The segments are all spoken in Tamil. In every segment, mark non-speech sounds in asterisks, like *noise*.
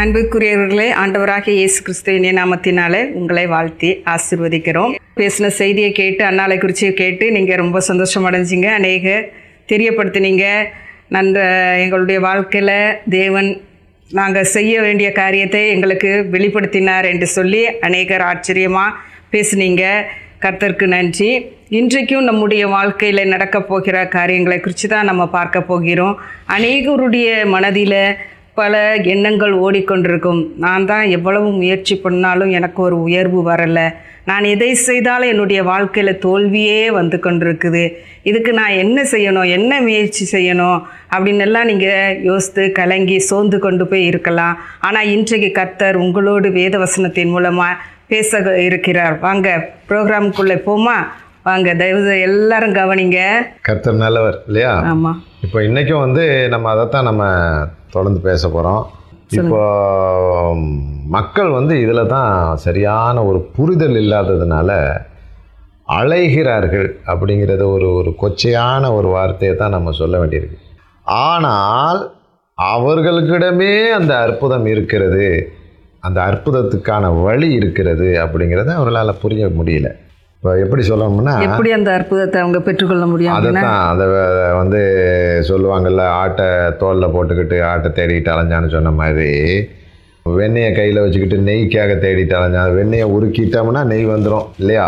அன்புக்குரியவர்களே ஆண்டவராக இயேசு கிறிஸ்துவின் நாமத்தினாலே உங்களை வாழ்த்தி ஆசீர்வதிக்கிறோம். பேசின செய்தியை கேட்டு அன்னாலை குறித்து கேட்டு நீங்கள் ரொம்ப சந்தோஷம் அடைஞ்சிங்க. அநேக தெரியப்படுத்தினீங்க. நன்ற எங்களுடைய வாழ்க்கையில் தேவன் நாங்கள் செய்ய வேண்டிய காரியத்தை எங்களுக்கு வெளிப்படுத்தினார் என்று சொல்லி அநேகர் ஆச்சரியமாக பேசுனீங்க. கர்த்தருக்கு நன்றி. இன்றைக்கும் நம்முடைய வாழ்க்கையில் நடக்கப் போகிற காரியங்களை குறித்து தான் நம்ம பார்க்க போகிறோம். அநேகருடைய மனதில் பல எண்ணங்கள் ஓடிக்கொண்டிருக்கும். நான் தான் எவ்வளவு முயற்சி பண்ணாலும் எனக்கு ஒரு உயர்வு வரலை. நான் எதை செய்தாலும் என்னுடைய வாழ்க்கையில் தோல்வியே வந்து கொண்டிருக்குது. இதுக்கு நான் என்ன செய்யணும்? என்ன முயற்சி செய்யணும்? அப்படின்னு எல்லாம் நீங்கள் யோசித்து கலங்கி சோர்ந்து கொண்டு போய் இருக்கலாம். ஆனால் இன்றைக்கு கர்த்தர் உங்களோடு வேத வசனத்தின் மூலமாக பேச இருக்கிறார். வாங்க ப்ரோக்ராமுக்குள்ளே போமா? வாங்க தயவு எல்லாரும் கவனிங்க. கர்த்தர் நல்லவர் இல்லையா? ஆமாம் இப்போ இன்றைக்கும் வந்து நம்ம அதைத்தான் நம்ம தொடர்ந்து பேச போகிறோம் இப்போ மக்கள் வந்து இதில் தான் சரியான ஒரு புரிதல் இல்லாததுனால அலைகிறார்கள் அப்படிங்கிறது ஒரு ஒரு கொச்சையான ஒரு வார்த்தையை தான் நம்ம சொல்ல வேண்டியிருக்கு. ஆனால் அவர்களுக்கிடமே அந்த அற்புதம் இருக்கிறது அந்த அற்புதத்துக்கான வழி இருக்கிறது அப்படிங்கிறத அவர்களால் புரிய முடியல. இப்போ எப்படி சொல்லணும்னா எப்படி அந்த அற்புதத்தை அவங்க பெற்றுக்கொள்ள முடியும் அதை வ- வந்து சொல்லுவாங்கல்ல ஆட்டை தோலில் போட்டுக்கிட்டு ஆட்டை தேடிட்டு அலைஞ்சான்னு சொன்ன மாதிரி வெண்ணெயை கையில் வச்சுக்கிட்டு நெய்க்காக தேடிட்டு அலைஞ்சான் வெண்ணெயை உருக்கிட்டோம்னா நெய் வந்துடும் இல்லையா?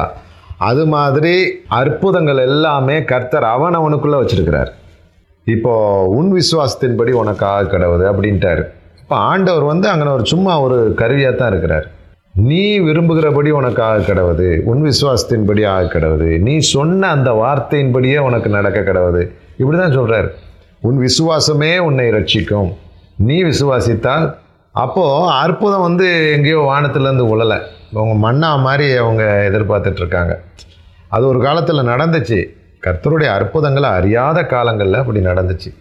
அது மாதிரி அற்புதங்கள் எல்லாமே கர்த்தர் அவன் அவனுக்குள்ளே வச்சிருக்கிறார். இப்போ உன் விசுவாசத்தின்படி உனக்காக கிடவுது அப்படின்ட்டாரு. இப்போ ஆண்டவர் வந்து அங்கே ஒரு சும்மா ஒரு கருவியாக தான் இருக்கிறார். நீ விரும்புகிறபடி உனக்காக கிடவுது. உன் விசுவாசத்தின்படி ஆக கிடவுது. நீ சொன்ன அந்த வார்த்தையின்படியே உனக்கு நடக்க கிடவுது. இப்படி தான் சொல்கிறார் உன் விசுவாசமே உன்னை ரட்சிக்கும் நீ விசுவாசித்தால் அப்போது அற்புதம் வந்து எங்கேயோ வானத்துலேருந்து உழலை. அவங்க மண்ணா மாதிரி அவங்க எதிர்பார்த்துட்ருக்காங்க. அது ஒரு காலத்தில் நடந்துச்சு. கர்த்தருடைய அற்புதங்களை அறியாத காலங்களில் அப்படி நடந்துச்சு.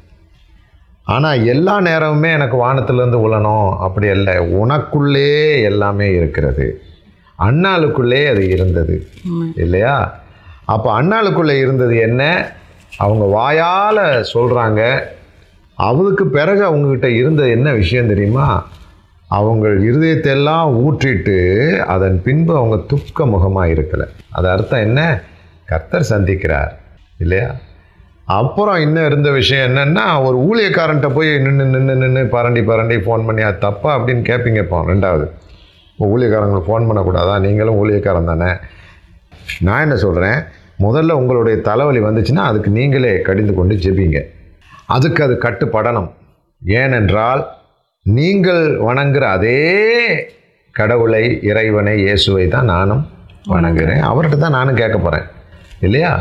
ஆனால் எல்லா நேரமுமே எனக்கு வானத்திலேருந்து உழணும். அப்படி இல்லை உனக்குள்ளே எல்லாமே இருக்கிறது. அண்ணாளுக்குள்ளே அது இருந்தது. இல்லையா? அப்போ அண்ணாளுக்குள்ளே இருந்தது என்ன? அவங்க வாயால் சொல்கிறாங்க அவளுக்கு பிறகு அவங்கக்கிட்ட இருந்த என்ன விஷயம் தெரியுமா? அவங்க இருதயத்தையெல்லாம் ஊற்றிட்டு அதன் பின்பு அவங்க துக்க முகமாக இருக்கலை. அது அர்த்தம் என்ன? கர்த்தர் சந்திக்கிறார். இல்லையா? அப்புறம் இன்னும் இருந்த விஷயம் என்னென்னா ஒரு ஊழியக்காரன்ட்ட போய் நின்று நின்று நின்று பரண்டி பரண்டி ஃபோன் பண்ணி அது தப்பா? அப்படின்னு கேட்பீங்க இப்போ ரெண்டாவது. இப்போ ஊழியக்காரங்களுக்கு ஃபோன் பண்ணக்கூடாதா? நீங்களும் ஊழியக்காரன் தானே? நான் என்ன சொல்கிறேன் முதல்ல உங்களுடைய தலைவலி வந்துச்சுன்னா அதுக்கு நீங்களே கடிந்து கொண்டு ஜெபிங்க. அதுக்கு அது கட்டுப்படணும். ஏனென்றால் நீங்கள் வணங்குற அதே கடவுளை இறைவனை இயேசுவை தான் நானும் வணங்குறேன். அவர்கிட்ட தான் நானும் கேட்க போகிறேன் இல்லையா?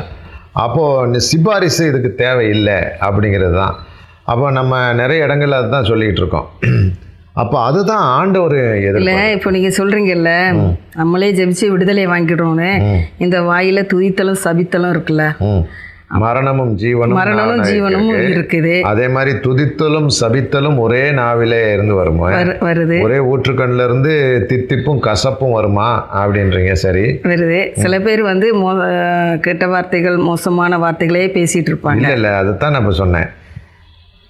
அப்போது சிபாரிசு இதுக்கு தேவையில்லை அப்படிங்கிறது தான் அப்போ நம்ம நிறைய இடங்கள்ல அதுதான் சொல்லிக்கிட்டு இருக்கோம். அப்போ அதுதான் ஆண்டவர் எதிர் இல்லை இப்போ நீங்கள் சொல்கிறீங்கல்ல நம்மளே ஜெபிச்சு விடுதலை வாங்கிடுறோன்னு இந்த வாயில துதித்தலும் சபித்தலும் இருக்குல்ல. மரணமும் ஜீவனும் மரணமும் ஜீவனும் இருக்கு. இருக்குது. அதே மாதிரி துதித்தலும் சபித்தலும் ஒரே நாவிலே இருந்து வருமா? வரு- வருது. ஒரே ஊற்றுக்கண்ணில் இருந்து தித்திப்பும் கசப்பும் வருமா அப்படின்றீங்க சரி. வருது. சில பேர் வந்து கெட்ட வார்த்தைகள் மோசமான வார்த்தைகளே பேசிட்டு இருப்பாங்க. இல்லை இல்லை அதுதான் நான் இப்போ சொன்னேன்.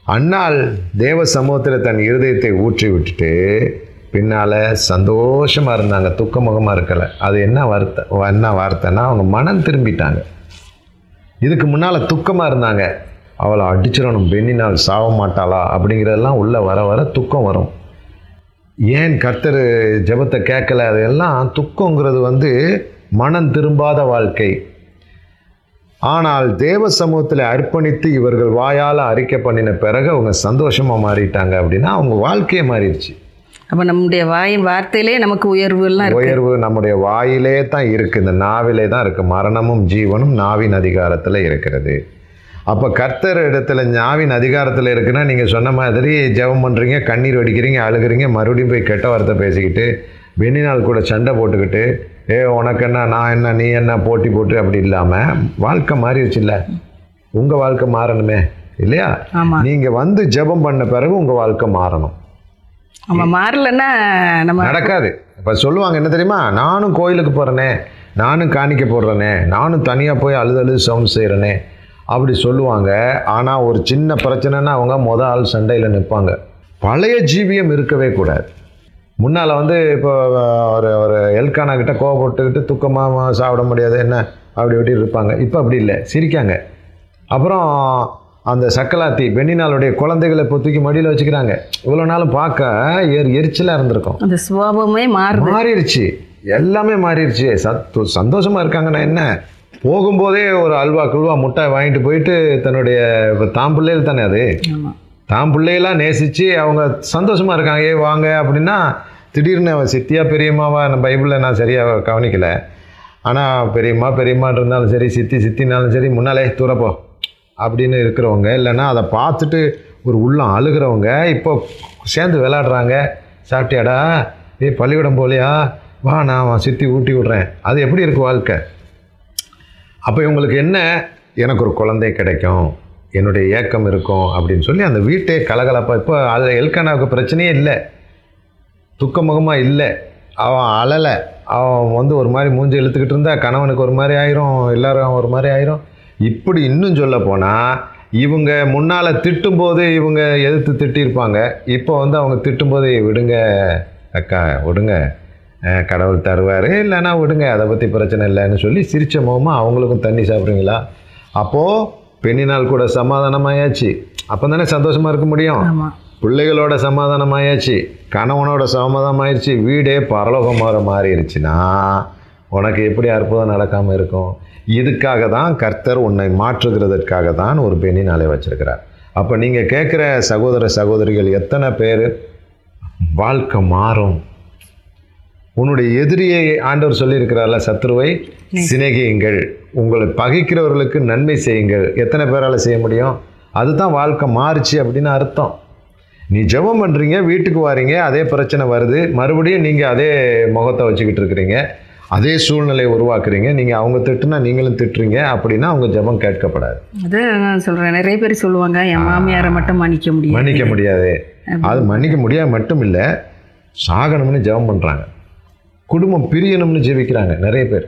அண்ணாள் தேவ சமூகத்தில் தன் இருதயத்தை ஊற்றி விட்டுட்டு பின்னால் சந்தோஷமாக இருந்தாங்க துக்கமுகமாக இருக்கலை. அது என்ன வார்த்தை என்ன வார்த்தைன்னா அவங்க மனம் திரும்பிட்டாங்க. இதுக்கு முன்னால் துக்கமாக இருந்தாங்க. அவளை அடிச்சிடணும் பெண்ணினால் சாவ மாட்டாளா அப்படிங்கிறதெல்லாம் உள்ளே வர வர துக்கம் வரும். ஏன் கர்த்தர் ஜெபத்தை கேட்கல? அதெல்லாம் துக்கங்கிறது வந்து மனம் திரும்பாத வாழ்க்கை. ஆனால் தேவ சமூகத்தில் அர்ப்பணித்து இவர்கள் வாயால் அறிக்கை பண்ணின பிறகு அவங்க சந்தோஷமாக மாறிட்டாங்க அப்படின்னா அவங்க வாழ்க்கையே மாறிடுச்சு. அப்போ நம்முடைய வாயின் வார்த்தையிலே நமக்கு உயர்வு எல்லாம் இருக்கு. உயர்வு நம்முடைய வாயிலே தான் இருக்குது இந்த நாவிலே தான் இருக்குது மரணமும் ஜீவனும் நாவின் அதிகாரத்தில் இருக்கிறது. அப்போ கர்த்தர் இடத்துல நாவின் அதிகாரத்தில் இருக்குன்னா நீங்கள் சொன்ன மாதிரி ஜெபம் பண்ணுறீங்க கண்ணீர் வடிக்கிறீங்க அழுகிறீங்க மறுபடியும் போய் கெட்ட வார்த்தை பேசிக்கிட்டு வெண்ணினால் கூட சண்டை போட்டுக்கிட்டு ஏ உனக்கு என்ன நான் என்ன நீ என்ன போட்டி போட்டு அப்படி இல்லாமல் வாழ்க்கை மாறிடுச்சுல்ல? உங்கள் வாழ்க்கை மாறணுமே இல்லையா. நீங்கள் வந்து ஜெபம் பண்ண பிறகு உங்கள் வாழ்க்கை மாறணும். நம்ம மாறலைன்னா நம்ம நடக்காது. இப்போ சொல்லுவாங்க என்ன தெரியுமா? நானும் கோயிலுக்கு போகிறேனே நானும் காணிக்க போடுறேனே நானும் தனியாக போய் அழுது அழுது சவுண்ட் செய்கிறேனே அப்படி சொல்லுவாங்க. ஆனால் ஒரு சின்ன பிரச்சனைனா அவங்க முத ஆள் சண்டையில் நிற்பாங்க பழைய ஜீவியம் இருக்கவே கூடாது. முன்னால் வந்து இப்போ ஒரு ஒரு எல்கானா கிட்ட கோவப்பட்டுக்கிட்டு துக்கமாக சாப்பிட முடியாது என்ன அப்படி இப்படி இருப்பாங்க. இப்போ அப்படி இல்லை சிரிக்காங்க. அப்புறம் அந்த சக்கலாத்தி பெண்ணினாளுடைய குழந்தைகளை இப்போ தூக்கி மடியில் வச்சுக்கிறாங்க. இவ்வளோ நாளும் பார்க்க எர் எரிச்சலாக இருந்திருக்கும். அந்த சுபாவமே மாறுது. மாறிடுச்சு. எல்லாமே மாறிடுச்சு. சத்து சந்தோஷமா இருக்காங்கன்னா என்ன? போகும்போதே ஒரு அல்வா குல்வா முட்டை வாங்கிட்டு போயிட்டு தன்னுடைய இப்ப தான் பிள்ளைகள் தானே அது? தான் பிள்ளையெல்லாம் நேசித்து அவங்க சந்தோஷமா இருக்காங்க. ஏ வாங்க அப்படின்னா திடீர்னு அவன் சித்தியா பெரியம்மாவா நான் பைபிளில் நான் சரியாக கவனிக்கல. ஆனால் பெரியம்மா பெரியம்மான் இருந்தாலும் சரி சித்தி சித்தினாலும் சரி முன்னாலே தூரப்போ. அப்படின்னு இருக்கிறவங்க இல்லைன்னா அதை பார்த்துட்டு ஒரு உள்ளம் அழுகிறவங்க இப்போ சேர்ந்து விளாடுறாங்க சாப்பிட்டியாடா? ஏய் பள்ளிக்கூடம் போலியா வா நான் சித்தி ஊட்டி விட்றேன். அது எப்படி இருக்கு வாழ்க்கை? அப்போ இவங்களுக்கு என்ன? எனக்கு ஒரு குழந்தை கிடைக்கும். என்னுடைய ஏக்கம் இருக்கும் அப்படின்னு சொல்லி அந்த வீட்டே கலகலப்பா. இப்போ அது எல்கானாவுக்கு பிரச்சனையே இல்லை. துக்கமுகமாக இல்லை. அவன் அழலை. அவன் வந்து ஒரு மாதிரி மூஞ்சி இழுத்துக்கிட்டு இருந்தா கணவனுக்கு ஒரு மாதிரி ஆயிரும் எல்லாரும் ஒரு மாதிரி ஆயிரும். இப்படி இன்னும் சொல்ல போனால் இவங்க முன்னால் திட்டும்போது இவங்க எதிர்த்து திட்டியிருப்பாங்க. இப்போ வந்து அவங்க திட்டும்போது விடுங்க அக்கா விடுங்க. கடவுள் தருவார். இல்லைன்னா விடுங்க அதை பற்றி பிரச்சனை இல்லைன்னு சொல்லி சிரிச்ச முகமாக அவங்களுக்கும் தண்ணி சாப்பிட்றீங்களா அப்போது பெண்ணினால் கூட சமாதானமாயாச்சு. அப்போ தானே சந்தோஷமாக இருக்க முடியும். பிள்ளைகளோட சமாதானமாயாச்சு. கணவனோட சமாதானமாயிருச்சு. வீடே பரலோகமாக மாறிடுச்சுன்னா உனக்கு எப்படி அற்புதம் நடக்காமல் இருக்கும்? இதுக்காக தான் கர்த்தர் உன்னை மாற்றுகிறதற்காக தான் ஒரு பெண்ணினாலே வச்சிருக்கிறார். அப்போ நீங்கள் கேட்குற சகோதர சகோதரிகள் எத்தனை பேர்? வாழ்க்கை மாறும். உன்னுடைய எதிரியை ஆண்டவர் சொல்லியிருக்கிறார்ல சத்ருவை சிநேகியுங்கள். உங்களை பகைக்கிறவர்களுக்கு நன்மை செய்யுங்கள். எத்தனை பேரால் செய்ய முடியும்? அதுதான் வாழ்க்கை மாறுச்சு அப்படின்னு அர்த்தம். நீ ஜெபம் பண்ணுறீங்க வீட்டுக்கு வாரீங்க அதே பிரச்சனை வருது. மறுபடியும் நீங்கள் அதே முகத்தை வச்சுக்கிட்டு இருக்கிறீங்க. அதே சூழ்நிலையை உருவாக்குறீங்க. நீங்கள் அவங்க திட்டுனா நீங்களும் திட்டுறீங்க. அப்படின்னா அவங்க ஜெபம் கேட்கப்படாது. அது நான் சொல்கிறேன் நிறைய பேர் சொல்லுவாங்க என் மாமியாரை மட்டும் மன்னிக்க முடியும் மன்னிக்க முடியாது. அது மன்னிக்க முடியாது மட்டும் இல்லை சாகணும்னு ஜெபம் பண்ணுறாங்க குடும்பம் பிரியணும்னு ஜெபிக்கிறாங்க நிறைய பேர்.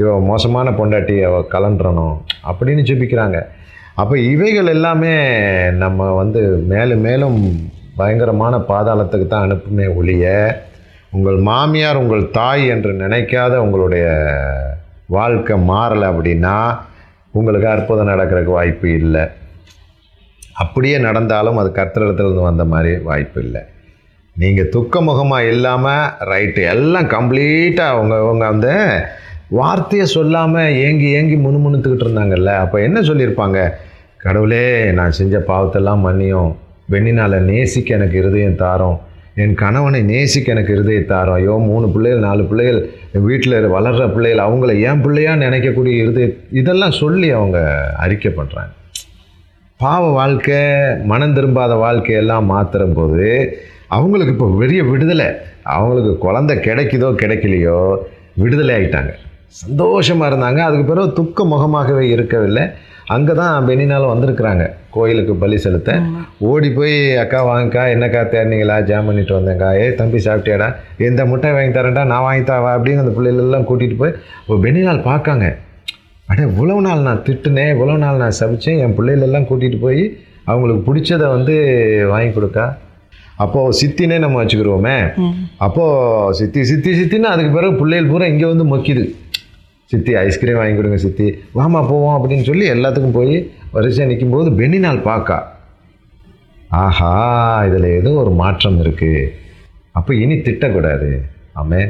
இவ மோசமான பொண்டாட்டி அவ கலண்டுறணும் அப்படின்னு ஜெபிக்கிறாங்க. அப்போ இவைகள் எல்லாமே நம்ம வந்து மேலும் மேலும் பயங்கரமான பாதாளத்துக்கு தான் அனுப்புமே ஒழிய உங்கள் மாமியார் உங்கள் தாய் என்று நினைக்காத உங்களுடைய வாழ்க்கை மாறலை அப்படின்னா உங்களுக்கு அற்புதம் நடக்கிறதுக்கு வாய்ப்பு இல்லை. அப்படியே நடந்தாலும் அது கர்த்தரிடத்துலேருந்து வந்த மாதிரி வாய்ப்பு இல்லை. நீங்கள் துக்கமுகமாக இல்லாமல் ரைட்டு எல்லாம் கம்ப்ளீட்டாக அவங்க அவங்க அந்த வார்த்தையை சொல்லாமல் ஏங்கி ஏங்கி முணுமுணுத்துக்கிட்டு இருந்தாங்கல்ல அப்போ என்ன சொல்லியிருப்பாங்க? கடவுளே நான் செஞ்ச பாவத்தெல்லாம் மன்னியும். வெண்ணினால நேசிக்க எனக்கு இருதயம் தாரோம். என் கணவனை நேசிக்க எனக்கு இருதயத்தாரோ ஐயோ மூணு பிள்ளைகள் நாலு பிள்ளைகள் வீட்டில் வளர்கிற பிள்ளைகள் அவங்கள என் பிள்ளையாக நினைக்கக்கூடிய இருதய இதெல்லாம் சொல்லி அவங்க அறிக்கை பண்ணுறாங்க பாவ வாழ்க்கை மனம் திரும்பாத வாழ்க்கையெல்லாம் மாத்துற போது அவங்களுக்கு இப்போ பெரிய விடுதலை. அவங்களுக்கு குழந்தை கிடைக்குதோ கிடைக்கலையோ விடுதலை ஆகிட்டாங்க சந்தோஷமாக இருந்தாங்க. அதுக்கு பிறகு துக்க முகமாகவே இருக்கவில்லை. அங்கே தான் பெனினாலும் வந்திருக்கிறாங்க. கோயிலுக்கு பலி செலுத்த. ஓடி போய் அக்கா வாங்கக்கா என்னக்கா தேடினீங்களா? ஜாம் பண்ணிட்டு வந்தேங்க்கா ஏ தம்பி சாப்பிட்டியாடா? எந்த முட்டை வாங்கி தரேன்டா நான் வாங்கி தரவா அப்படின்னு அந்த பிள்ளைகளெல்லாம் கூட்டிகிட்டு போய் ஒரு பெனினால் பார்க்காங்க. அடே இவ்வளவு நாள் நான் திட்டுனேன் இவ்வளவு நாள் நான் சபிச்சேன். என் பிள்ளைகளெல்லாம் கூட்டிகிட்டு போய் அவங்களுக்கு பிடிச்சதை வந்து வாங்கி கொடுக்கா. அப்போது சித்தினே நம்ம வச்சுக்கிருவோமே. அப்போது சித்தி சித்தி சித்தின்னு அதுக்கு பிறகு பிள்ளைகள் பூரா இங்கே வந்து மொக்கிது. சித்தி ஐஸ்கிரீம் வாங்கி கொடுங்க சித்தி. வாமா போவோம் அப்படின்னு சொல்லி எல்லாத்துக்கும் போய் வரிசையாக நிற்கும்போது பெண்ணினால் பார்க்கா ஆஹா இதில் ஏதோ ஒரு மாற்றம் இருக்குது அப்போ இனி திட்டக்கூடாது. ஆமே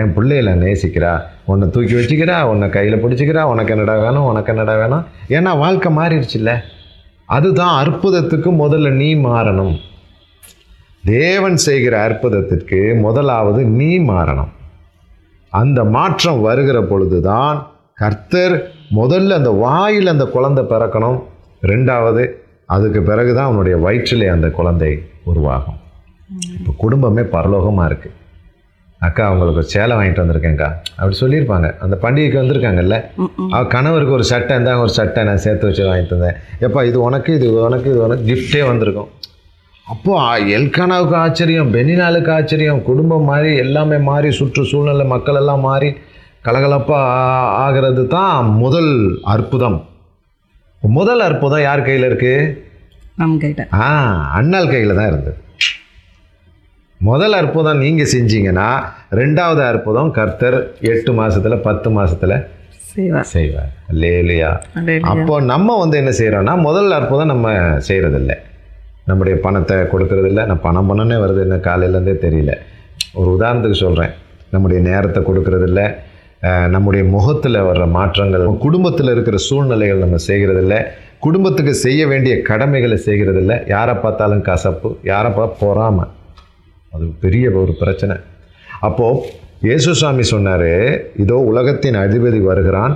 என் பிள்ளையில நேசிக்கிறா. உன்னை தூக்கி வச்சுக்கிறா உன்னை கையில் பிடிச்சிக்கிறா உனக்கு என்னடா வேணும் உனக்கு என்னடா வேணும். ஏன்னா வாழ்க்கை மாறிடுச்சுல்ல. அதுதான் அற்புதத்துக்கு முதல்ல நீ மாறணும். தேவன் செய்கிற அற்புதத்திற்கு முதலாவது நீ மாறணும். அந்த மாற்றம் வருகிற பொழுதுதான் கர்த்தர் முதல்ல அந்த வாயில் அந்த குழந்தை பிறக்கணும். ரெண்டாவது அதுக்கு பிறகுதான் அவனுடைய வயிற்றிலே அந்த குழந்தை உருவாகும். இப்போ குடும்பமே பரலோகமாக இருக்குது அக்கா அவங்களுக்கு ஒரு சேலை வாங்கிட்டு வந்திருக்கேன்க்கா. அப்படி சொல்லியிருப்பாங்க. அந்த பண்டிகைக்கு வந்திருக்காங்கல்ல? அவ கணவருக்கு ஒரு சட்டை இருந்தாங்க ஒரு சட்டை நான் சேர்த்து வச்சு வாங்கிட்டு வந்தேன். எப்பா இது உனக்கு இது உனக்கு இது உனக்கு கிஃப்டே வந்திருக்கும். அப்போது எல்கானாவுக்கு ஆச்சரியம் பெனினாலுக்கு ஆச்சரியம் குடும்பம் மாறி எல்லாமே மாறி சுற்று சூழ்நிலை மக்கள் எல்லாம் மாறி கலகலப்பாக ஆகிறது தான் முதல் அற்புதம். முதல் அற்புதம் யார் கையில் இருக்குது நம்ம ஆ அண்ணாள் கையில் தான் இருந்தது. முதல் அற்புதம் நீங்கள் செஞ்சீங்கன்னா ரெண்டாவது அற்புதம் கர்த்தர் எட்டு மாசத்துல பத்து மாசத்துல செய்வார். செய்வார். லேலியா அல்லேலூயா. அப்போ நம்ம வந்து என்ன செய்கிறோம்னா முதல் அற்புதம் நம்ம செய்கிறதில்ல நம்முடைய பணத்தை கொடுக்கறதில்ல. நான் பணம் பணம்னே வருது என்ன காலையிலேருந்தே தெரியல. ஒரு உதாரணத்துக்கு சொல்கிறேன் நம்முடைய நேரத்தை கொடுக்கறதில்ல. நம்முடைய முகத்தில் வர்ற மாற்றங்கள் குடும்பத்தில் இருக்கிற சூழ்நிலைகள் நம்ம செய்கிறதில்ல. குடும்பத்துக்கு செய்ய வேண்டிய கடமைகளை செய்கிறதில்ல. யாரை பார்த்தாலும் கசப்பு யாரை பார்த்து பொறாமை. அது பெரிய ஒரு பிரச்சனை. அப்போது இயேசுசாமி சொன்னார் இதோ உலகத்தின் அதிபதி வருகிறான்.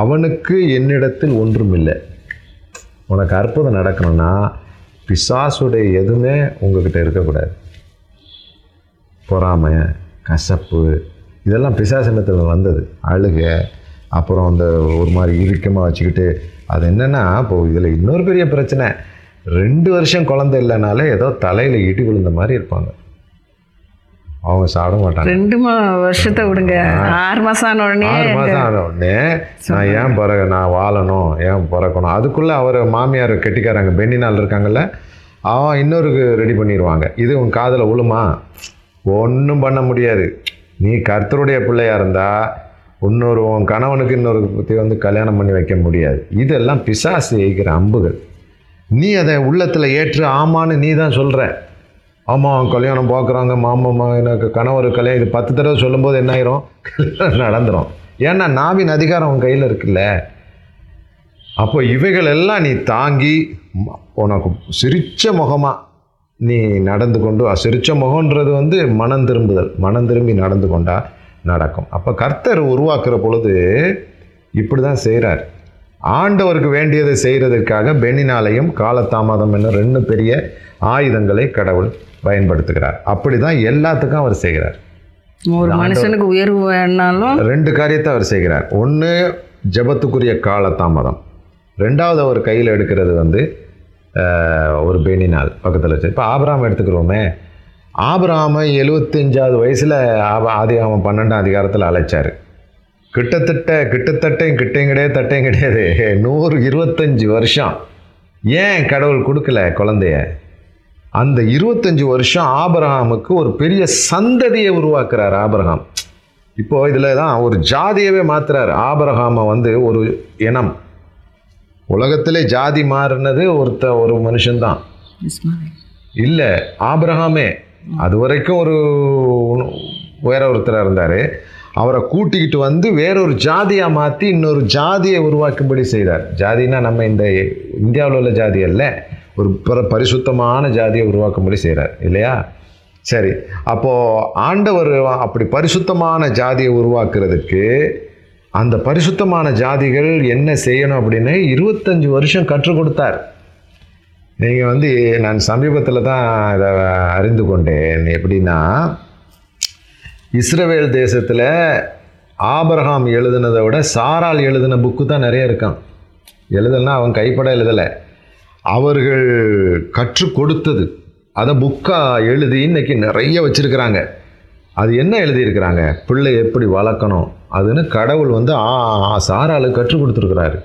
அவனுக்கு என்னிடத்தில் ஒன்றும் இல்லை. உனக்கு அற்புதம் நடக்கணும்னா பிசாசுடைய எதுவுமே உங்ககிட்ட இருக்கக்கூடாது. பொறாமை கசப்பு இதெல்லாம் பிசாசனத்தில் வந்தது? அழுக அப்புறம் அந்த ஒரு மாதிரி இறுக்கமாக வச்சுக்கிட்டு அது என்னென்னா இப்போ இதில் இன்னொரு பெரிய பிரச்சனை. ரெண்டு வருஷம் குழந்தை இல்லைனாலே ஏதோ தலையில் இடி விழுந்த மாதிரி இருப்பாங்க. அவங்க சாப்பிட மாட்டாங்க. ரெண்டு மா வருஷத்தை விடுங்க. ஆறு மாசம் ஆன உடனே ஆறு மாதம் ஆன உடனே நான் ஏன் பிறகு நான் வாழணும் ஏன் பிறக்கணும்? அதுக்குள்ளே அவர் மாமியார் கெட்டிக்காரங்க பெண்ணினால் இருக்காங்கல்ல அவன் இன்னொரு ரெடி பண்ணிடுவாங்க இது உன் காதில் உளுமா ஒன்றும் பண்ண முடியாது. நீ கர்த்தருடைய பிள்ளையா இருந்தா இன்னொரு உன் கணவனுக்கு இன்னொரு பற்றி வந்து கல்யாணம் பண்ணி வைக்க முடியாது. இதெல்லாம் பிசாசு எய்கிற அம்புகள். நீ அதை உள்ளத்தில் ஏற்று ஆமான்னு நீ தான் சொல்கிற ஆமாம் கல்யாணம் பார்க்குறாங்க மாமா எனக்கு கணவர் கல்யாணம் இது பத்து தடவை சொல்லும்போது என்ன ஆயிரும்? கல்யாணம் ஏன்னா நாவின் அதிகாரம் உன் கையில் இருக்குல்ல. அப்போ இவைகள் எல்லாம் நீ தாங்கி உனக்கு சிரித்த முகமாக நீ நடந்து கொண்டு சிரித்த முகன்றது முகம்ன்றது வந்து மனம் திரும்புதல். மனம் திரும்பி நடந்து கொண்டா நடக்கும். அப்போ கர்த்தர் உருவாக்குற பொழுது இப்படி தான் செய்கிறார் ஆண்டவருக்கு வேண்டியதை செய்கிறதுக்காக பெண்ணினாலையும் காலதாமதம் என்ன ரெண்டு பெரிய ஆயுதங்களை கடவுள் பயன்படுத்துகிறார். அப்படி தான் எல்லாத்துக்கும் அவர் செய்கிறார். ஒரு மனுஷனுக்கு உயர்வு வேணாலும் ரெண்டு காரியத்தை அவர் செய்கிறார். ஒன்று ஜெபத்துக்குரிய காலதாமதம். ரெண்டாவது அவர் கையில் எடுக்கிறது வந்து ஒரு பெனினால் பக்கத்தில் வச்சு. இப்போ ஆபிராம் எடுத்துக்கிறோமே. ஆபிராம எழுபத்தஞ்சாவது வயசில் ஆதி அவன் பன்னெண்டாம் அதிகாரத்தில் அழைச்சார். கிட்டத்தட்ட கிட்டத்தட்டையும் கிட்டையும் கிடையாது தட்டையும் கிடையாது. நூறு இருபத்தஞ்சி வருஷம். ஏன் கடவுள் கொடுக்கல குழந்தைய? அந்த இருபத்தஞ்சி வருஷம் ஆபிரகாமுக்கு ஒரு பெரிய சந்ததியை உருவாக்குறார் ஆபிரகாம். இப்போ இதில் தான் ஒரு ஜாதியவே மாத்துறார். ஆபிரகாமை வந்து ஒரு இனம். உலகத்திலே ஜாதி மாறினது ஒருத்த ஒரு மனுஷன்தான் இல்லை ஆபிரகாமே. அது வரைக்கும் ஒரு வேற ஒருத்தராக இருந்தார். அவரை கூட்டிக்கிட்டு வந்து வேறொரு ஜாதியாக மாற்றி இன்னொரு ஜாதியை உருவாக்கும்படி செய்தார். ஜாதினா நம்ம இந்த இந்தியாவில் உள்ள ஜாதி அல்ல ஒரு பர பரிசுத்தமான ஜாதியை உருவாக்கும்படி செய்கிறார் இல்லையா? சரி அப்போது ஆண்டவர் அப்படி பரிசுத்தமான ஜாதியை உருவாக்குறதுக்கு அந்த பரிசுத்தமான ஜாதிகள் என்ன செய்யணும் அப்படின்னு இருபத்தஞ்சி வருஷம் கற்றுக் கொடுத்தார். நீங்கள் வந்து நான் சமீபத்தில் தான் இதை அறிந்து கொண்டேன். எப்படின்னா இஸ்ரவேல் தேசத்தில் ஆபரகாம் எழுதுனதை விட சாரால் எழுதின புக்கு தான் நிறைய இருக்கான். எழுதலைன்னா அவன் கைப்பட எழுதலை. அவர்கள் கற்றுக் கொடுத்தது. அதை புக்காக எழுதி இன்னைக்கு நிறைய வச்சுருக்கிறாங்க. அது என்ன எழுதியிருக்கிறாங்க? பிள்ளை எப்படி வளர்க்கணும்? அதுன்னு கடவுள் வந்து ஆ ஆ, கற்றுக் கொடுத்துருக்கிறாரு.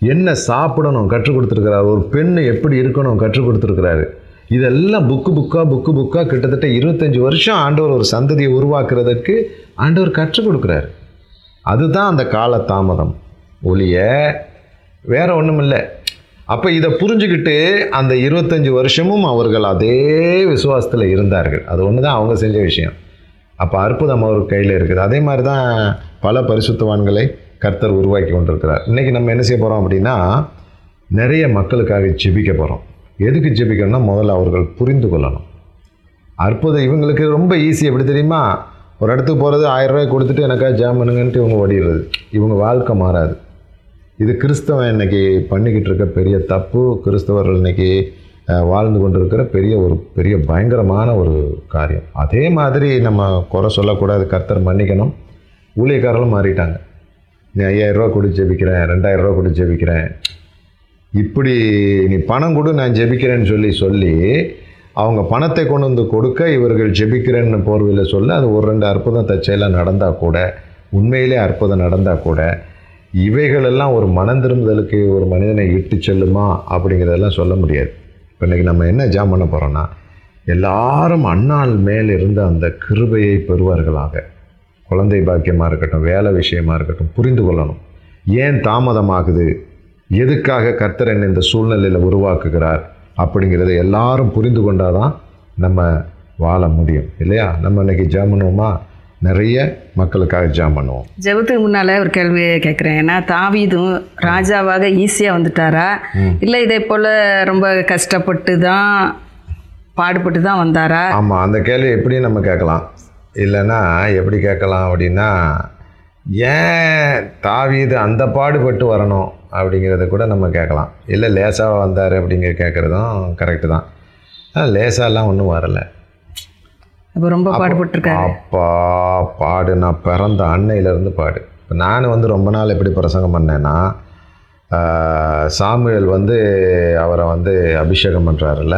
என்ன சாப்பிடணும் கற்றுக் கொடுத்துருக்கிறாரு? ஒரு பெண் எப்படி இருக்கணும் கற்றுக் கொடுத்துருக்கிறாரு? இதெல்லாம் புக்கு புக்காக புக்கு புக்காக கிட்டத்தட்ட இருபத்தஞ்சி வருஷம் ஆண்டவர் ஒரு சந்ததியை உருவாக்குறதுக்கு ஆண்டவர் கற்றுக் கொடுக்குறாரு. அதுதான் அந்த கால தாமதம். ஒளிய வேற ஒன்றும் இல்லை. அப்போ இதை புரிஞ்சுக்கிட்டு அந்த இருபத்தஞ்சி வருஷமும் அவர்கள் அதே விசுவாசத்தில் இருந்தார்கள். அது ஒன்று தான் அவங்க செஞ்ச விஷயம். அப்போ அற்புதம் அவர் கையில் இருக்குது. அதே மாதிரி தான் பல பரிசுத்தவான்களை கர்த்தர் உருவாக்கி கொண்டிருக்கிறார். இன்றைக்கி நம்ம என்ன செய்ய போகிறோம் அப்படின்னா நிறைய மக்களுக்காக ஜெபிக்க போகிறோம் எதுக்கு ஜெபிக்கணும்னா முதல்ல அவர்கள் புரிந்து கொள்ளணும். அற்புதம் இவங்களுக்கு ரொம்ப ஈஸி எப்படி தெரியுமா? ஒரு இடத்துக்கு போகிறது ஆயிரம் ரூபாய் கொடுத்துட்டு எனக்காக ஜாம் பண்ணுங்கன்ட்டு இவங்க ஓடிடுறது. இவங்க வாழ்க்கை மாறாது. இது கிறிஸ்தவன் இன்னைக்கு பண்ணிக்கிட்டு இருக்க பெரிய தப்பு. கிறிஸ்தவர்கள் இன்னைக்கு வாழ்ந்து கொண்டிருக்கிற பெரிய ஒரு பெரிய பயங்கரமான ஒரு காரியம். அதே மாதிரி நம்ம குறை சொல்லக்கூடாது. கர்த்தர் மன்னிக்கணும். ஊழியக்காரர்களும் மாறிட்டாங்க. நீ ஐயாயிரரூவா ரூபா கொடு ஜெபிக்கிறேன். ரெண்டாயிரம் ரூபா கொடு ஜெபிக்கிறேன். இப்படி நீ பணம் கொடு நான் ஜெபிக்கிறேன்னு சொல்லி சொல்லி அவங்க பணத்தை கொண்டு வந்து கொடுக்க இவர்கள் ஜெபிக்கிறேன்னு போர்வையில் சொல்ல அது ஒரு ரெண்டு அற்புதம் தச்சையெல்லாம் நடந்தால் கூட உண்மையிலே அற்புதம் நடந்தால் கூட இவைகளெல்லாம் ஒரு மனம் திரும்புதலுக்கு ஒரு மனிதனை இட்டு செல்லுமா அப்படிங்கிறதெல்லாம் சொல்ல முடியாது. இப்போ இன்றைக்கி நம்ம என்ன ஜாம் பண்ண போகிறோன்னா எல்லாரும் அண்ணாள் மேல் இருந்த அந்த கிருபையை பெறுவார்களாக. குழந்தை பாக்கியமாக இருக்கட்டும் வேலை விஷயமாக இருக்கட்டும் புரிந்து கொள்ளணும். ஏன் தாமதமாகுது? எதுக்காக கர்த்தர் என்னை இந்த சூழ்நிலையில் உருவாக்குகிறார் அப்படிங்கிறத எல்லாரும் புரிந்து கொண்டாதான் நம்ம வாழ முடியும். இல்லையா? நம்ம இன்னைக்கு ஜாம் பண்ணுவோமா? நிறைய மக்களுக்காக ஜாம் பண்ணுவோம். ஜெபத்துக்கு முன்னால் ஒரு கேள்வி கேட்குறேன் ஏன்னா தாவீதும் ராஜாவாக ஈஸியாக வந்துட்டாரா? இல்லை இதே போல் ரொம்ப கஷ்டப்பட்டு தான் பாடுபட்டு தான் வந்தாரா? ஆமாம் அந்த கேள்வி எப்படி நம்ம கேட்கலாம். இல்லைன்னா எப்படி கேட்கலாம் அப்படின்னா ஏன் தாவீது அந்த பாடுபட்டு வரணும் அப்படிங்கிறத கூட நம்ம கேட்கலாம். இல்லை லேசாக வந்தார் அப்படிங்கிற கேட்குறதும் கரெக்டு தான். லேசாலாம் ஒன்றும் வரலை. அப்போ ரொம்ப பாடுபட்டிருக்காரு. அப்பா பாடு. நான் பிறந்த அன்னையிலேருந்து பாடு. இப்போ நான் வந்து ரொம்ப நாள் எப்படி பிரசங்கம் பண்ணேன்னா சாமுவேல் வந்து அவரை வந்து அபிஷேகம் பண்ணுறாருல்ல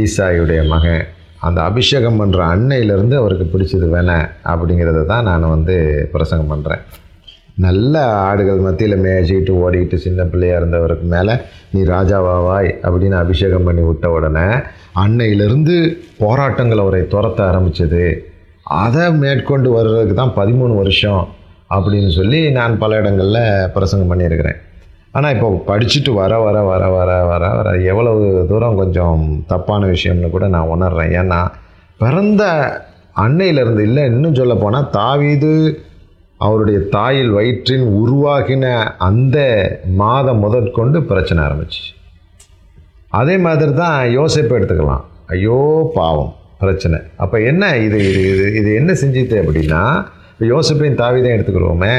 ஈசாயுடைய மகன். அந்த அபிஷேகம் பண்ணுற அன்னையிலேருந்து அவருக்கு பிடிச்சது வேணே அப்படிங்கிறத தான் நான் வந்து பிரசங்கம் பண்ணுறேன் நல்ல ஆடுகள் மத்தியில் மேய்ச்சிக்கிட்டு ஓடிக்கிட்டு சின்ன பிள்ளையாக இருந்தவருக்கு மேலே நீ ராஜாவாவாய் அப்படின்னு அபிஷேகம் பண்ணி விட்ட உடனே அன்னையிலிருந்து போராட்டங்கள் அவரை துரத்த ஆரம்பிச்சது. அதை மேற்கொண்டு வர்றதுக்கு தான் பதிமூணு வருஷம் அப்படின்னு சொல்லி நான் பல இடங்களில் பிரசங்கம் பண்ணியிருக்கிறேன். ஆனால் இப்போ படிச்சுட்டு வர வர வர வர தூரம் கொஞ்சம் தப்பான விஷயம்னு கூட நான் உணர்றேன். ஏன்னா பிறந்த அன்னையிலேருந்து இல்லை இன்னும் சொல்ல போனால் தாவீது அவருடைய தாயில் வயிற்றின் உருவாகின அந்த மாதம் முதற்கொண்டு பிரச்சனை ஆரம்பிச்சு அதே மாதிரி தான் யோசிப்பு எடுத்துக்கலாம். ஐயோ பாவம் பிரச்சனை. அப்போ என்ன இது இது இது இது என்ன செஞ்சுது அப்படின்னா இப்போ யோசிப்பையும் தாவிதையும் எடுத்துக்கிறோமே.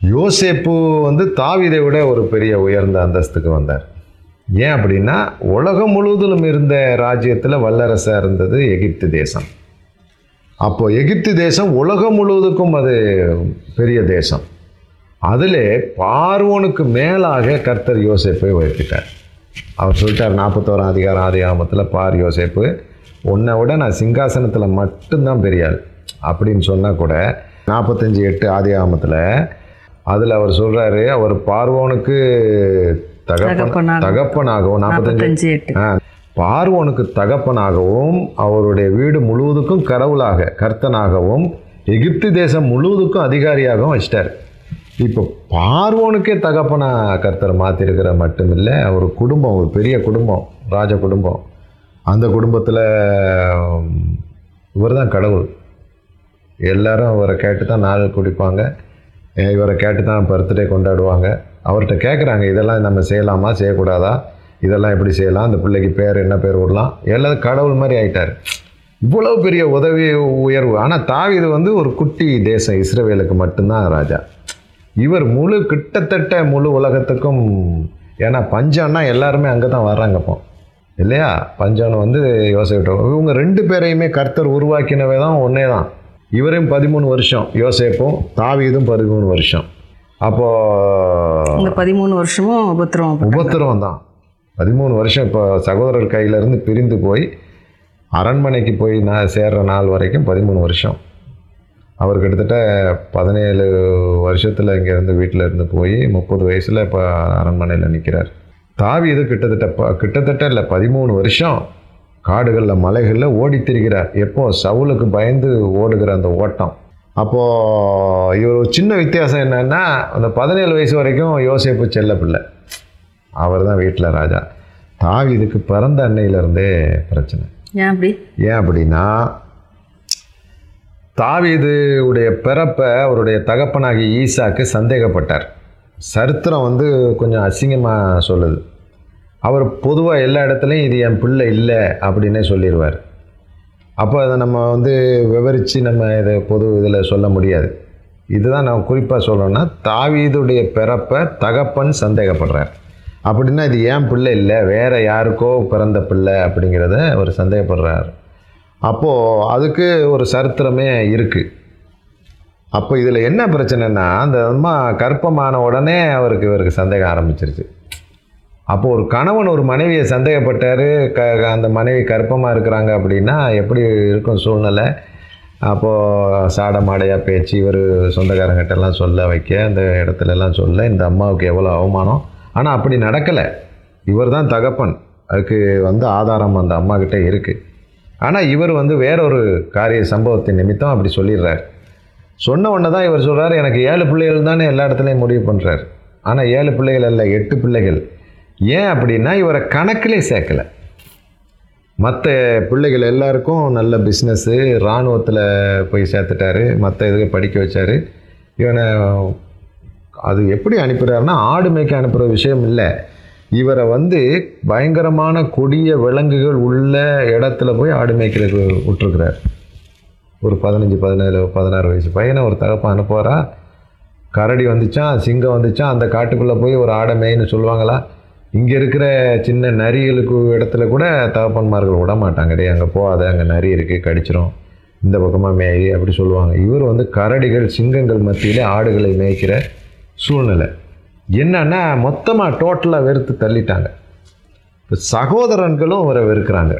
யோசேப்பு வந்து தாவீதை விட ஒரு பெரிய உயர்ந்த அந்தஸ்துக்கு வந்தார். ஏன் அப்படின்னா உலகம் முழுவதிலும் இருந்த ராஜ்யத்தில் வல்லரசாக இருந்தது எகிப்து தேசம். அப்போது எகிப்து தேசம் உலகம் முழுவதுக்கும் அது பெரிய தேசம். அதில் பார்வோனுக்கு மேலாக கர்த்தர் யோசிப்பை உயர்த்திட்டார். அவர் சொல்லிட்டார் நாற்பத்தோராம் அதிகாரம் ஆதி ஆமத்தில் பார் யோசேப்பு உன்னை விட நான் சிங்காசனத்தில் மட்டும்தான் பெரியாள் அப்படின்னு சொன்னால் கூட நாற்பத்தஞ்சு எட்டு ஆதி ஆமத்தில் அதில் அவர் சொல்கிறாரு அவர் பார்வோனுக்கு தகப்பனாகவும் நாற்பத்தஞ்சு பார்வோனுக்கு தகப்பனாகவும் அவருடைய வீடு முழுவதுக்கும் கடவுளாக கர்த்தனாகவும் எகிப்து தேசம் முழுவதுக்கும் அதிகாரியாகவும் வச்சிட்டார். இப்போ பார்வோனுக்கே தகப்பனா கர்த்தர் மாற்றிருக்கிற மட்டுமில்லை அவர் குடும்பம் ஒரு பெரிய குடும்பம் ராஜ குடும்பம். அந்த குடும்பத்தில் இவர் தான் கடவுள். எல்லாரும் இவரை கேட்டு தான் நாள் குடிப்பாங்க. இவரை கேட்டு தான் பர்த்டே கொண்டாடுவாங்க. அவர்கிட்ட கேட்குறாங்க இதெல்லாம் நம்ம செய்யலாமா செய்யக்கூடாதா? இதெல்லாம் எப்படி செய்யலாம்? அந்த பிள்ளைக்கு பேர் என்ன பேர் விடலாம் எல்லாம் கடவுள் மாதிரி ஆயிட்டார். இவ்வளவு பெரிய உதவி உயர்வு. ஆனால் தாவிது வந்து ஒரு குட்டி தேசம் இஸ்ரவேலுக்கு மட்டும்தான் ராஜா. இவர் முழு கிட்டத்தட்ட முழு உலகத்துக்கும் ஏன்னா பஞ்சம்னா எல்லாருமே அங்கே தான் வர்றாங்க இப்போ. இல்லையா? பஞ்சம்னு வந்து யோசிக்கிட்டோம் இவங்க ரெண்டு பேரையுமே கர்த்தர் உருவாக்கினவே தான் ஒன்றே தான் இவரையும் பதிமூணு வருஷம் யோசிப்போம் தாவீதும் பதிமூணு வருஷம். அப்போது இந்த பதிமூணு வருஷமும் உபத்திரம் உபத்திரவம் தான் பதிமூணு வருஷம் இப்போ சகோதரர் கையிலேருந்து பிரிந்து போய் அரண்மனைக்கு போய் நான் சேர்ற நாள் வரைக்கும் பதிமூணு வருஷம். அவர் கிட்டத்தட்ட பதினேழு வருஷத்தில் இங்கேருந்து வீட்டில் இருந்து போய் முப்பது வயசில் இப்போ அரண்மனையில் நிற்கிறார் தாவீது கிட்டத்தட்ட ப கிட்டத்தட்ட இல்லை பதிமூணு வருஷம் காடுகளில் மலைகளில் ஓடித் திரிகிறார் எப்போ? சவுலுக்கு பயந்து ஓடுகிற அந்த ஓட்டம். அப்போது இவர் ஒரு சின்ன வித்தியாசம் என்னன்னா அந்த பதினேழு வயசு வரைக்கும் யோசேப்பு செல்ல பிள்ளை. அவர் தான் வீட்டில் ராஜா. தாவீதுக்கு பிறந்த அன்னையிலேருந்தே பிரச்சனை. ஏன் அப்படி? ஏன் அப்படின்னா தாவீது உடைய பிறப்பை அவருடைய தகப்பனாகி ஈசாக்கு சந்தேகப்பட்டார். சரித்திரம் வந்து கொஞ்சம் அசிங்கமாக சொல்லுது. அவர் பொதுவாக எல்லா இடத்துலையும் இது என் பிள்ளை இல்லை அப்படின்னே சொல்லிடுவார் அப்போ அதை நம்ம வந்து விவரித்து நம்ம இதை பொது இதில் சொல்ல முடியாது. இதுதான் நான் குறிப்பாக சொல்லணும்னா தாவீதுடைய பிறப்பை தகப்பன் சந்தேகப்படுறார். அப்படின்னா இது ஏன் பிள்ளை இல்லை? வேறு யாருக்கோ பிறந்த பிள்ளை அப்படிங்கிறத அவர் சந்தேகப்படுறார். அப்போது அதுக்கு ஒரு சரித்திரமே இருக்குது அப்போ இதில் என்ன பிரச்சனைனா அந்த அம்மா கற்பமான உடனே அவருக்கு இவருக்கு சந்தேகம் ஆரம்பிச்சிருச்சு. அப்போ ஒரு கணவன் ஒரு மனைவியை சந்தேகப்பட்டார் க அந்த மனைவி கற்பமாக இருக்கிறாங்க அப்படின்னா எப்படி இருக்கும் சூழ்நிலை? அப்போது சாட மாடையாக பேச்சு இவர் சொந்தக்காரங்கிட்டலாம் சொல்ல வைக்க அந்த இடத்துலலாம் சொல்ல இந்த அம்மாவுக்கு எவ்வளோ அவமானம்? ஆனால் அப்படி நடக்கலை. இவர் தான் தகப்பன். அதுக்கு வந்து ஆதாரம் அந்த அம்மாக்கிட்ட இருக்குது ஆனால் இவர் வந்து வேற ஒரு காரிய சம்பவத்தின் நிமித்தம் அப்படி சொல்லிடுறார். சொன்ன உடனே தான் இவர் சொல்கிறார் எனக்கு ஏழு பிள்ளைகள் தானே எல்லா இடத்துலையும் முடிவு பண்ணுறார் ஆனால் ஏழு பிள்ளைகள் அல்ல எட்டு பிள்ளைகள். ஏன் அப்படின்னா இவரை கணக்கிலே சேர்க்கலை. மற்ற பிள்ளைகள் எல்லாருக்கும் நல்ல பிஸ்னஸ்ஸு இராணுவத்தில் போய் சேர்த்துட்டாரு. மற்ற இதுக்கு படிக்க வச்சாரு. இவனை அது எப்படி அனுப்புகிறாருன்னா ஆடு மேய்க்க அனுப்புகிற விஷயம் இல்லை. இவரை வந்து பயங்கரமான கொடிய விலங்குகள் உள்ள இடத்துல போய் ஆடு மேய்க்கிறதுக்கு விட்டுருக்கிறார். ஒரு பதினஞ்சு பதினேழு பதினாறு வயசு பையனை ஒரு தகப்பன் அனுப்புவாரா? கரடி வந்துச்சான் சிங்கம் வந்துச்சான் அந்த காட்டுக்குள்ளே போய் ஒரு ஆடை மேய்ன்னு சொல்லுவாங்களா? இங்கே இருக்கிற சின்ன நரிகளுக்கு இடத்துல கூட தகப்பன்மார்கள் விட மாட்டாங்க டே அங்கே போகாத அங்கே நரி இருக்குது கடிச்சிரும். இந்த பக்கமாக மேய் அப்படி சொல்லுவாங்க. இவர் வந்து கரடிகள் சிங்கங்கள் மத்தியில் ஆடுகளை மேய்க்கிற சூழ்நிலை. என்னன்னா மொத்தமாக டோட்டலாக வெறுத்து தள்ளிட்டாங்க. இப்போ சகோதரன்களும் அவரை வெறுக்கிறாங்க.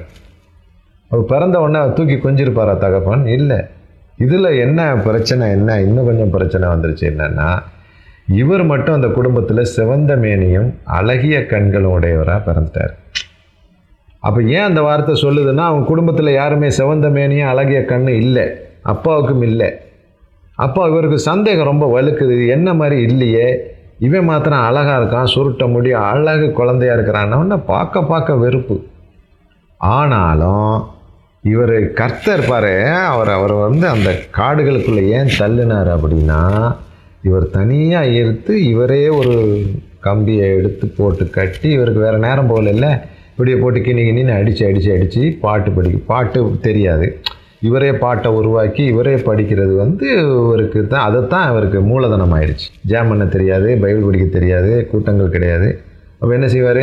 அவர் பிறந்த உடனே அவர் தூக்கி கொஞ்சிருப்பாரா தகப்பன்? இல்லை. இதில் என்ன பிரச்சனை என்ன இன்னும் கொஞ்சம் பிரச்சனை வந்துருச்சு என்னன்னா இவர் மட்டும் அந்த குடும்பத்தில் சிவந்த மேனியும் அழகிய கண்களும் உடையவராக பிறந்துட்டார். அப்போ ஏன் அந்த வார்த்தை சொல்லுதுன்னா அவங்க குடும்பத்தில் யாருமே சிவந்த மேனியும் அழகிய கண்ணு இல்லை அப்பாவுக்கும் இல்லை. அப்போ இவருக்கு சந்தேகம் ரொம்ப வலுக்குது என்ன மாதிரி இல்லையே? இவன் மாத்திரம் அழகாக இருக்கான் சுருட்ட முடி அழகு குழந்தையா இருக்கிறான்னு பார்க்க பார்க்க வெறுப்பு. ஆனாலும் இவர் கர்த்தர் பாரு அவர் அவர் வந்து அந்த காடுகளுக்குள்ளே ஏன் தள்ளினார் அப்படின்னா இவர் தனியாக எடுத்து இவரே ஒரு கம்பியை எடுத்து போட்டு கட்டி இவருக்கு வேறு நேரம் போகல இல்லை? இப்படியே போட்டு கிணி கிணின்னு அடித்து அடித்து அடித்து பாட்டு படிக்க பாட்டு தெரியாது. இவரே பாட்டை உருவாக்கி இவரே படிக்கிறது வந்து இவருக்கு தான் அதைத்தான் அவருக்கு மூலதனம் ஆயிடுச்சு ஜாம் பண்ண தெரியாது பைபிள் படிக்க தெரியாது கூட்டங்கள் கிடையாது. அப்போ என்ன செய்வார்?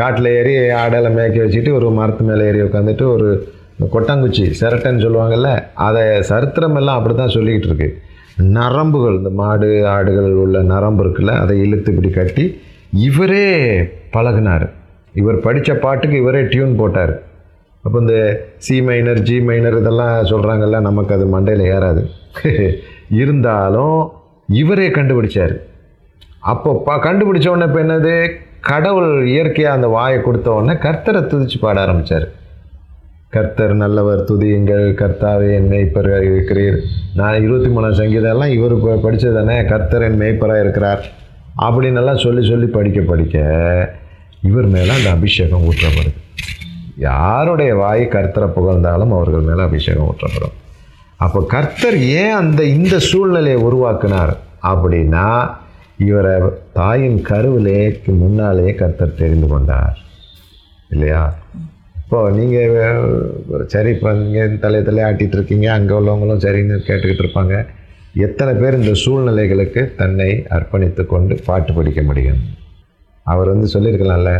காட்டில் ஏறி ஆடெல்லாம் மேய்க்க வச்சுட்டு ஒரு மரத்து மேலே ஏறி உட்காந்துட்டு ஒரு கொட்டாங்குச்சி சிரட்டைன்னு சொல்லுவாங்கல்ல அதை சரித்திரம் எல்லாம் அப்படி தான் சொல்லிக்கிட்டு இருக்கு. நரம்புகள் இந்த மாடு ஆடுகள் உள்ள நரம்பு இருக்குல்ல அதை இழுத்து இப்படி கட்டி இவரே பழகினார். இவர் படித்த பாட்டுக்கு இவரே டியூன் போட்டார். அப்போ இந்த சி மைனர் ஜி மைனர் இதெல்லாம் சொல்கிறாங்கல்ல நமக்கு அது மண்டையில் ஏறாது. *laughs* இருந்தாலும் இவரே கண்டுபிடிச்சார். அப்போ ப கண்டுபிடிச்ச உடனே இப்போ என்னது? கடவுள் இயற்கையாக அந்த வாயை கொடுத்த உடனே கர்த்தரை துதிச்சு பாட ஆரம்பித்தார் கர்த்தர் நல்லவர் துதியுங்கள் கர்த்தாவே என் மேய்ப்பராக இருக்கிறீர். நான் இருபத்தி மூணாம் சங்கீதம்லாம் இவர் படித்தது தானே கர்த்தர் என் மேய்ப்பராக இருக்கிறார். அப்படின்னு சொல்லி சொல்லி படிக்க படிக்க இவர் மேலே அந்த அபிஷேகம் ஊற்றப்படுது. யாருடைய வாய் கர்த்தரை புகழ்ந்தாலும் அவர்கள் மேலே அபிஷேகம் ஊற்றப்படும். அப்போ கர்த்தர் ஏன் அந்த இந்த சூழ்நிலையை உருவாக்குனார் அப்படின்னா இவரை தாயின் கருவிலேக்கு முன்னாலேயே கர்த்தர் தெரிந்து கொண்டார். இல்லையா? இப்போ நீங்கள் சரி இப்போ நீங்கள் தலை தலையாட்டிகிட்டு இருக்கீங்க அங்கே உள்ளவங்களும் சரின்னு கேட்டுக்கிட்டு இருப்பாங்க. எத்தனை பேர் இந்த சூழ்நிலைகளுக்கு தன்னை அர்ப்பணித்து கொண்டு பாட்டு படிக்க முடியும்? அவர் வந்து சொல்லியிருக்கலாம்ல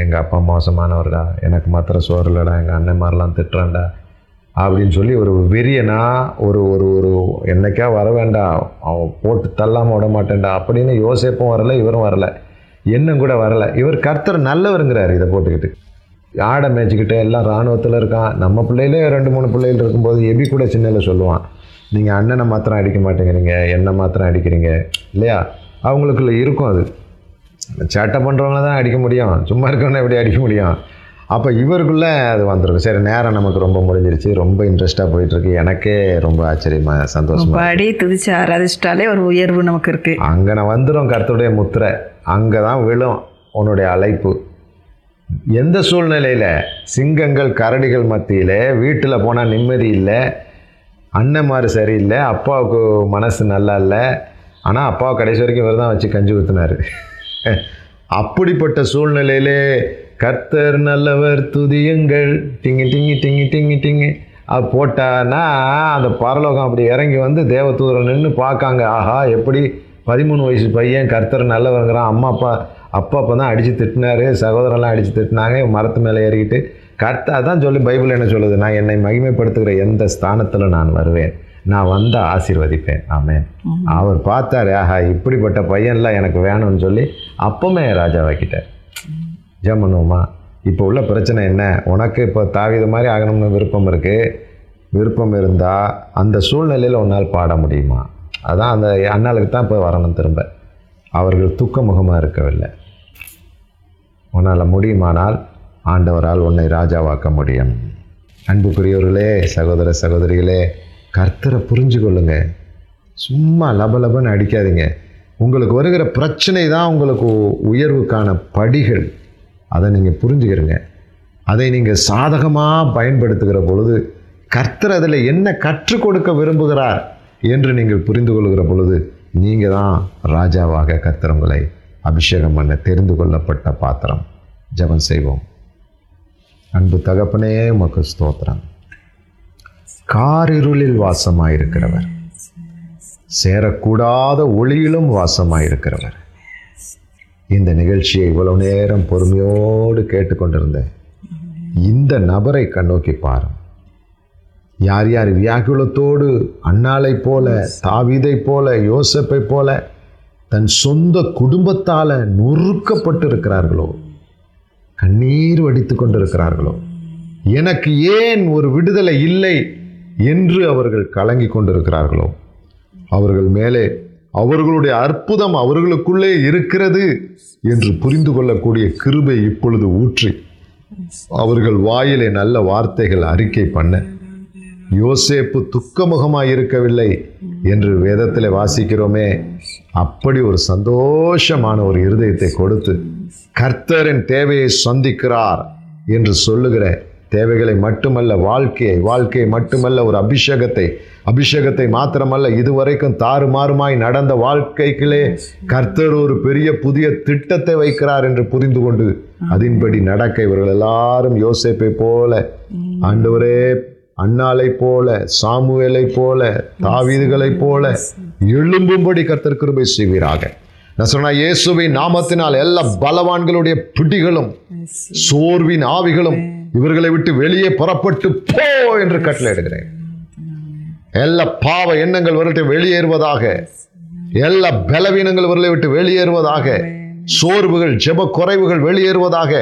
எங்கள் அப்பா மோசமானவர்டா எனக்கு மாத்திரம் சோறு இல்லைடா எங்கள் அண்ணன் மாதிரிலாம் திட்டுறான்டா அப்படின்னு சொல்லி ஒரு வெறியனா ஒரு ஒரு ஒரு என்னைக்கா வர வேண்டாம் அவன் போட்டு தள்ளாமல் விட மாட்டேன்டா அப்படின்னு யோசிப்பும் வரல இவரும் வரலை. இன்னும் கூட வரலை. இவர் கர்த்தர் நல்லவருங்கிறார் இதை போட்டுக்கிட்டு. ஆடை மேய்ச்சிக்கிட்டு எல்லாம் இராணுவத்தில் இருக்கான். நம்ம பிள்ளையிலே ரெண்டு மூணு பிள்ளைகள் இருக்கும்போது எபி கூட சின்னதில் சொல்லுவான். நீங்கள் அண்ணனை மாத்திரம் அடிக்க மாட்டேங்கிறீங்க என்னை மாத்திரம் அடிக்கிறீங்க. இல்லையா? அவங்களுக்குள்ள இருக்கும் அது. சேட்டை பண்ணுறவங்கள தான் அடிக்க முடியும். சும்மா இருக்கவன எப்படி அடிக்க முடியும்? அப்போ இவருக்குள்ளே அது வந்துருக்கும் சரி நேரம் நமக்கு ரொம்ப முடிஞ்சிருச்சு. ரொம்ப இன்ட்ரெஸ்ட்டாக போயிட்டுருக்கு. எனக்கே ரொம்ப ஆச்சரியமாக சந்தோஷமா பாடி துதிச்சு ஆராதிச்சிட்டாலே ஒரு உயர்வு நமக்கு இருக்குது அங்கே நான் வந்துடும் கர்த்தருடைய முத்திரை. அங்கே தான் விழும் உன்னுடைய அழைப்பு. எந்த சூழ்நிலையில்? சிங்கங்கள் கரடிகள் மத்தியில் வீட்டில் போனால் நிம்மதி இல்லை அண்ணன்மார் சரியில்லை அப்பாவுக்கு மனசு நல்லா இல்லை ஆனால் அப்பாவை கடைசி வரைக்கும் இவர் தான் வச்சு கஞ்சி ஊற்றினார் அப்படிப்பட்ட சூழ்நிலையிலே கர்த்தர் நல்லவர் துதியுங்கள். டிங்கி டிங்கி டிங்கி டிங்கி டிங்கி. அது போட்டான்னா அந்த பரலோகம் அப்படி இறங்கி வந்து தேவதூதர் நின்று பார்க்காங்க. ஆஹா எப்படி பதிமூணு வயசு பையன் கர்த்தர் நல்லவருங்கிறான் அம்மா அப்பா அப்பா அப்போ தான் அடித்து திட்டினாரு சகோதரெல்லாம் அடித்து திட்டினாங்க மரத்து மேலே ஏறிக்கிட்டு. கர்த்தர் அதான் சொல்லி பைபிள் என்ன சொல்லுது? நான் என்னை மகிமைப்படுத்துகிற எந்த ஸ்தானத்தில் நான் வருவேன்? நான் வந்தால் ஆசீர்வதிப்பேன். ஆமென். அவர் பார்த்தாரு ஆஹா இப்படிப்பட்ட பையன்லாம் எனக்கு வேணும்னு சொல்லி அப்பவுமே ராஜாவாக்கிட்டார் ஜெபம் பண்ணுவோமா? இப்போ உள்ள பிரச்சனை என்ன? உனக்கு இப்போ தாவித மாதிரி ஆகணும்னு விருப்பம் இருக்குது விருப்பம் இருந்தால் அந்த சூழ்நிலையில் உன்னால் பாட முடியுமா? அதான் அந்த அண்ணாளுக்கு தான் இப்போ வரணும் திரும்ப. அவர்கள் துக்க முகமாக இருக்கவில்லை. உன்னால் முடியுமானால் ஆண்டவரால் உன்னை ராஜாவாக்க முடியும். அன்புக்குரியவர்களே சகோதர சகோதரிகளே கர்த்தரை புரிஞ்சு கொள்ளுங்க. சும்மா லபலபன்னு அடிக்காதீங்க. உங்களுக்கு வருகிற பிரச்சனை தான் உங்களுக்கு உயர்வுக்கான படிகள். அதை நீங்கள் புரிஞ்சுக்கிறீங்க. அதை நீங்கள் சாதகமாக பயன்படுத்துகிற பொழுது கர்த்தர் அதில் என்ன கற்றுக் கொடுக்க விரும்புகிறார் என்று நீங்கள் புரிந்து கொள்கிற பொழுது நீங்கள் தான் ராஜாவாக கர்த்தர் உங்களை அபிஷேகம் பண்ண தெரிந்து கொள்ளப்பட்ட பாத்திரம். ஜெபம் செய்வோம். அன்பு தகப்பனே உமக்கு ஸ்தோத்திரம். காரிருளில் வாசமாயிருக்கிறவர். சேரக்கூடாத ஒளியிலும் வாசமாயிருக்கிறவர். இந்த நிகழ்ச்சியை இவ்வளவு நேரம் பொறுமையோடு கேட்டுக்கொண்டிருந்தேன் இந்த நபரை கண்ணோக்கி பாரும். யார் யார் வியாகுலத்தோடு அன்னாளைப் போல தாவீதைப் போல யோசப்பை போல தன் சொந்த குடும்பத்தால் நொறுக்கப்பட்டு இருக்கிறார்களோ கண்ணீர் வடித்து கொண்டிருக்கிறார்களோ எனக்கு ஏன் ஒரு விடுதலை இல்லை என்று அவர்கள் கலங்கி கொண்டிருக்கிறார்களோ அவர்கள் மேலே அவர்களுடைய அற்புதம் அவர்களுக்குள்ளே இருக்கிறது என்று புரிந்து கொள்ளக்கூடிய கிருபை இப்பொழுது ஊற்றி அவர்கள் வாயிலே நல்ல வார்த்தைகள் அறிக்கை பண்ண யோசேப்பு துக்கமுகமாய் இருக்கவில்லை என்று வேதத்தில் வாசிக்கிறோமே. அப்படி ஒரு சந்தோஷமான ஒரு இருதயத்தை கொடுத்து கர்த்தரின் தேவையை சந்திக்கிறார் என்று சொல்லுகிற தேவைகளை மட்டுமல்ல வாழ்க்கையை வாழ்க்கையை மட்டுமல்ல ஒரு அபிஷேகத்தை அபிஷேகத்தை மாத்திரமல்ல இதுவரைக்கும் தாறுமாறுமாய் நடந்த வாழ்க்கைகளே கர்த்தர் ஒரு பெரிய புதிய திட்டத்தை வைக்கிறார் என்று புரிந்து கொண்டு அதன்படி நடக்க இவர்கள் எல்லாரும் யோசேப்பை போல ஆண்டவரே அன்னாலை போல சாமுவேலை போல தாவீதுகளைப் போல எழும்பும்படி கர்த்தர் கிருபை செய்வீராக. நான் சொன்ன இயேசுவின் நாமத்தினால் எல்லா பலவான்களுடைய பிடிகளும் சோர்வின் ஆவிகளும் இவர்களை விட்டு வெளியே புறப்பட்டு போ என்று கட்டளையிடுகிறேன் எல்லா பாவ எண்ணங்கள் வரட்டு வெளியேறுவதாக எல்லா பலவீனங்கள் இவர்களை விட்டு வெளியேறுவதாக சோர்வுகள் ஜெப குறைவுகள் வெளியேறுவதாக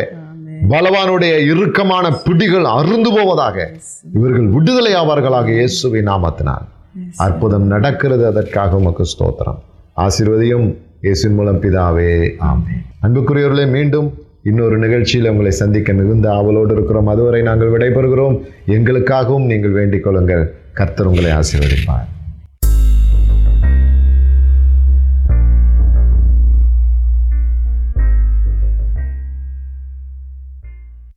பலவானுடைய இறுக்கமான பிடிகள் அருந்து போவதாக இவர்கள் விடுதலை ஆவார்களாக இயேசுவின் நாமத்தினால். அற்புதம் நடக்கிறது அதற்காக உமக்கு ஸ்தோத்திரம். ஆசீர்வதியும் இயேசுவின் மூலம் பிதாவே ஆமே அன்புக்குரியவர்களே மீண்டும் இன்னொரு நிகழ்ச்சியில் உங்களை சந்திக்க மிகுந்த ஆவலோடு இருக்கிறோம். அதுவரை நாங்கள் விடைபெறுகிறோம். எங்களுக்காகவும் நீங்கள் வேண்டிக் கொள்ளுங்கள். கர்த்தர் உங்களை ஆசீர்வதிப்பார்.